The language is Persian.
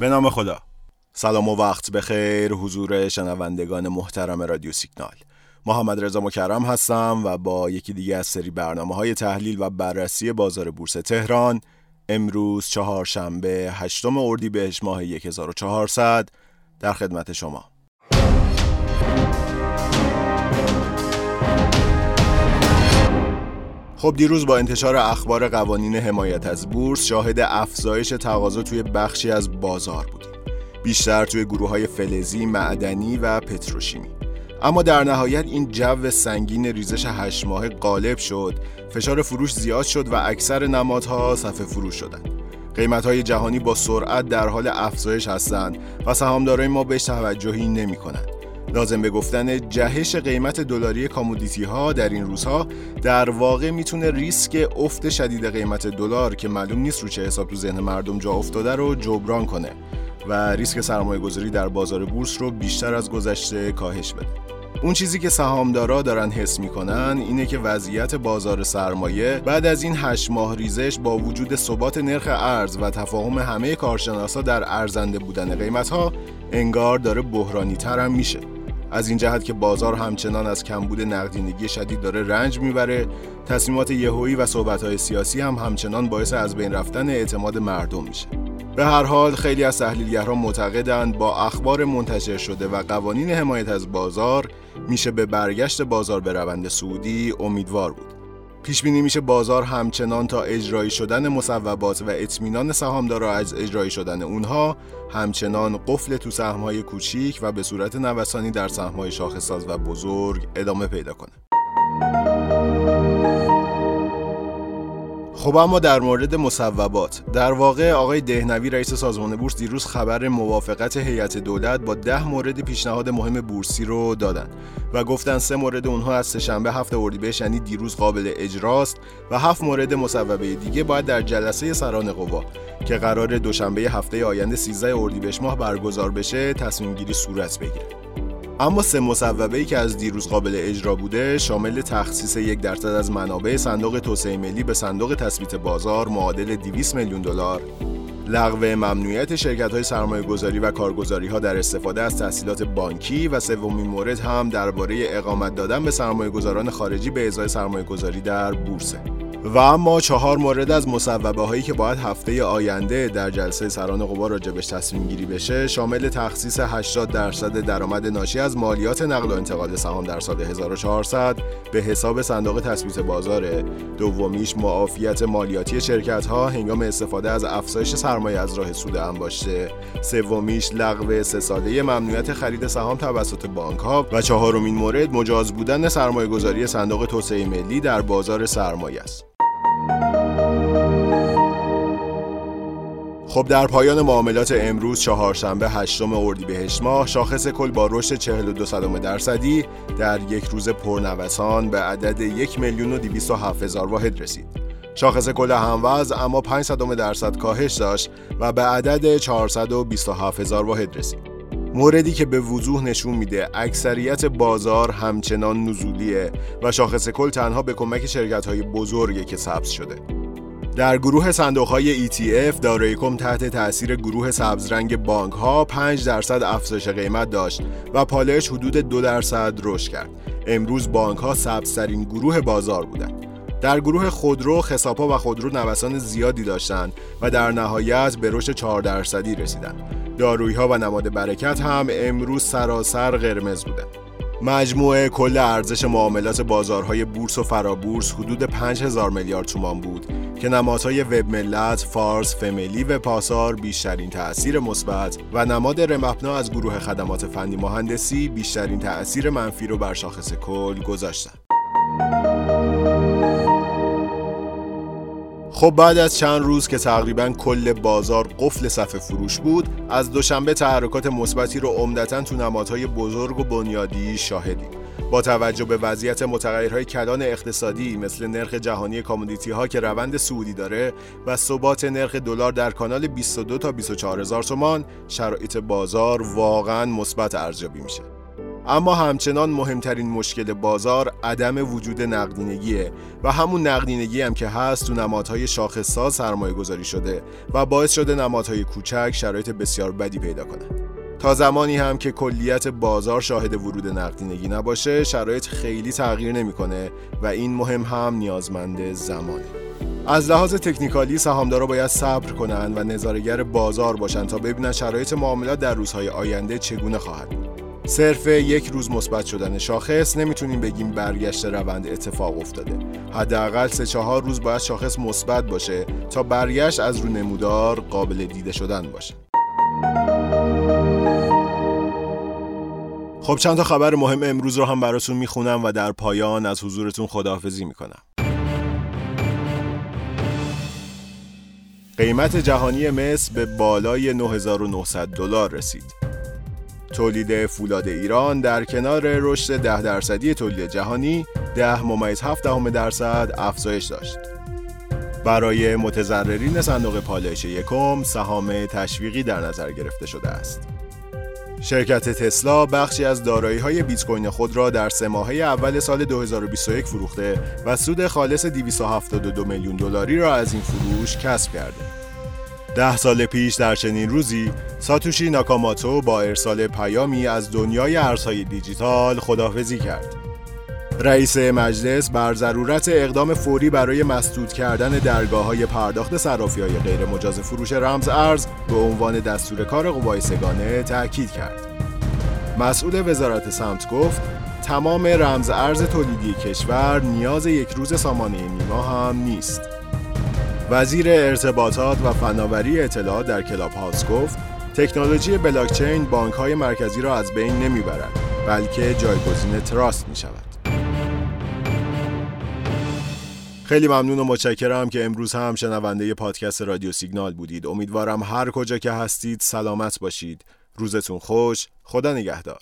به نام خدا. سلام و وقت بخیر حضور شنوندگان محترم رادیو سیگنال. محمد رضا مکرم هستم و با یکی دیگه از سری برنامه های تحلیل و بررسی بازار بورس تهران امروز چهارشنبه هشتم اردیبهشت ماه 1400 در خدمت شما. خب دیروز با انتشار اخبار قوانین حمایت از بورس شاهد افزایش تقاضا توی بخشی از بازار بودیم. بیشتر توی گروه های فلزی، معدنی و پتروشیمی. اما در نهایت این جو سنگین ریزش هشت ماه غالب شد. فشار فروش زیاد شد و اکثر نمادها صفحه فروش شدند قیمت های جهانی با سرعت در حال افزایش هستند و سهامدارای ما بهش توجهی نمی کنند. لازم به گفتن جهش قیمت دلاری کامودیتی ها در این روزها در واقع می‌تونه ریسک افت شدید قیمت دلار که معلوم نیست رو چه حساب تو ذهن مردم جا افتاده رو جبران کنه و ریسک سرمایه گذاری در بازار بورس رو بیشتر از گذشته کاهش بده. اون چیزی که سهامدارا دارن حس می‌کنن اینه که وضعیت بازار سرمایه بعد از این هشت ماه ریزش با وجود ثبات نرخ ارز و تفاهم همه کارشناسا در ارزنده بودن قیمت ها انگار داره بحرانی تر هم میشه از این جهت که بازار همچنان از کمبود نقدینگی شدید داره رنج می‌بره تصمیمات یهویی و صحبتهای سیاسی هم همچنان باعث از بین رفتن اعتماد مردم میشه به هر حال خیلی از تحلیلگران معتقدند با اخبار منتشر شده و قوانین حمایت از بازار میشه به برگشت بازار به روند سعودی امیدوار بود. پیش بینی میشه بازار همچنان تا اجرایی شدن مصوبات و اطمینان سهامدارا از اجرایی شدن اونها همچنان قفل تو سهم‌های کوچیک و به صورت نوسانی در سهم‌های شاخصساز و بزرگ ادامه پیدا کنه. خب اما در مورد مصوبات در واقع آقای دهنوی رئیس سازمان بورس دیروز خبر موافقت هیئت دولت با ده مورد پیشنهاد مهم بورسی رو دادن و گفتن سه مورد اونها از سهشنبه هفت اردیبهشت یعنی دیروز قابل اجراست و هفت مورد مصوبه دیگه باید در جلسه سران قوا که قرار دوشنبه هفته آینده 13 اردیبهشت ماه برگزار بشه تصمیم گیری صورت بگیره اما سه مصوبه که از دیروز قابل اجرا بوده شامل تخصیص یک درصد از منابع صندوق توسعه ملی به صندوق تثبیت بازار معادل 200 میلیون دلار. لغو ممنوعیت شرکت های سرمایه گذاری و کارگزاری ها در استفاده از تحصیلات بانکی و سومین مورد هم درباره اقامت دادن به سرمایه گذاران خارجی به ازای سرمایه گذاری در بورسه و اما چهار مورد از مصوبه هایی که باید هفته آینده در جلسه سران قوا راجبش تصمیم گیری بشه شامل تخصیص 80 درصد درآمد ناشی از مالیات نقل و انتقال سهام در سال 1400 به حساب صندوق تثبیت بازار. دومیش معافیت مالیاتی شرکت ها هنگام استفاده از افزایش سرمایه از راه سود انباشته سومیش لغو سه ساله ممنوعیت خرید سهام توسط بانک ها و چهارمین مورد مجاز بودن سرمایه گذاری صندوق توسعه ملی در بازار سرمایه است. خب در پایان معاملات امروز چهارشنبه هشتم اردیبهشت ماه شاخص کل با رشد 42 صدم درصدی در یک روز پرنوسان به عدد یک میلیون و هزار واحد رسید. شاخص کل هموز اما 5 صدم درصد کاهش داشت و به عدد 427 هزار واحد رسید. موردی که به وضوح نشون میده اکثریت بازار همچنان نزولیه و شاخص کل تنها به کمک شرکت های بزرگه که ثبت شده. در گروه صندوق های ETF دارایکم تحت تاثیر گروه سبزرنگ بانک ها 5 درصد افزایش قیمت داشت و پالش حدود 2 درصد رشد کرد. امروز بانک ها سبزترین گروه بازار بودند. در گروه خودرو خساپا و خودرو نوسان زیادی داشتند و در نهایت به رشد 4 درصدی رسیدند. دارویی ها و نماد برکت هم امروز سراسر قرمز بودند. مجموعه کل ارزش معاملات بازارهای بورس و فرابورس حدود 5000 میلیارد تومان بود که نمادهای وب ملت، فارس، فمیلی و پاسار بیشترین تأثیر مثبت و نماد رمپنا از گروه خدمات فنی مهندسی بیشترین تأثیر منفی رو بر شاخص کل گذاشتند. خب بعد از چند روز که تقریبا کل بازار قفل صفحه فروش بود از دوشنبه تحرکات مثبتی رو عمدتا تو نمادهای بزرگ و بنیادی شاهدیم. با توجه به وضعیت متغیرهای کلان اقتصادی مثل نرخ جهانی کامودیتی ها که روند سعودی داره و ثبات نرخ دلار در کانال 22 تا 24 هزار تومان شرایط بازار واقعا مثبت ارزیابی میشه. اما همچنان مهمترین مشکل بازار عدم وجود نقدینگیه و همون نقدینگی هم که هست تو نمادهای شاخصساز سرمایه گذاری شده و باعث شده نمادهای کوچک شرایط بسیار بدی پیدا کنند. تا زمانی هم که کلیت بازار شاهد ورود نقدینگی نباشه شرایط خیلی تغییر نمی‌کنه و این مهم هم نیازمند زمانه از لحاظ تکنیکالی سهامدارا باید صبر کنند و نظارگر بازار باشند تا ببینن شرایط معاملات در روزهای آینده چگونه خواهد بود صرف یک روز مثبت شدن شاخص نمی‌تونیم بگیم برگشت روند اتفاق افتاده. حداقل سه چهار روز باید شاخص مثبت باشه تا برگشت از رو نمودار قابل دیده شدن باشه. خب چند تا خبر مهم امروز رو هم براتون می‌خونم و در پایان از حضورتون خداحافظی می‌کنم. قیمت جهانی مس به بالای 9900 دلار رسید. تولید فولاد ایران در کنار رشد 10 درصدی تولید جهانی 10 ممیز 7 دهم درصد افزایش داشت. برای متضررین صندوق پالایش یکم سهام تشویقی در نظر گرفته شده است. شرکت تسلا بخشی از دارایی های بیت کوین خود را در سه ماهه اول سال 2021 فروخته و سود خالص 272 میلیون دلاری را از این فروش کسب کرده. ده سال پیش در چنین روزی ساتوشی ناکاماتو با ارسال پیامی از دنیای ارزهای دیجیتال خداحافظی کرد. رئیس مجلس بر ضرورت اقدام فوری برای مسدود کردن درگاه های پرداخت صرافی های غیر مجاز فروش رمز ارز به عنوان دستور کار قوای سگانه تاکید کرد. مسئول وزارت سمت گفت تمام رمز ارز تولیدی کشور نیاز یک روز سامانه نیما هم نیست. وزیر ارتباطات و فناوری اطلاعات در کلاب هاوس گفت تکنولوژی بلاکچین بانک های مرکزی را از بین نمی‌برد بلکه جایگزین تراست می شود. خیلی ممنون و متشکرم که امروز هم شنونده پادکست رادیو سیگنال بودید. امیدوارم هر کجا که هستید سلامت باشید. روزتون خوش. خدا نگهدار.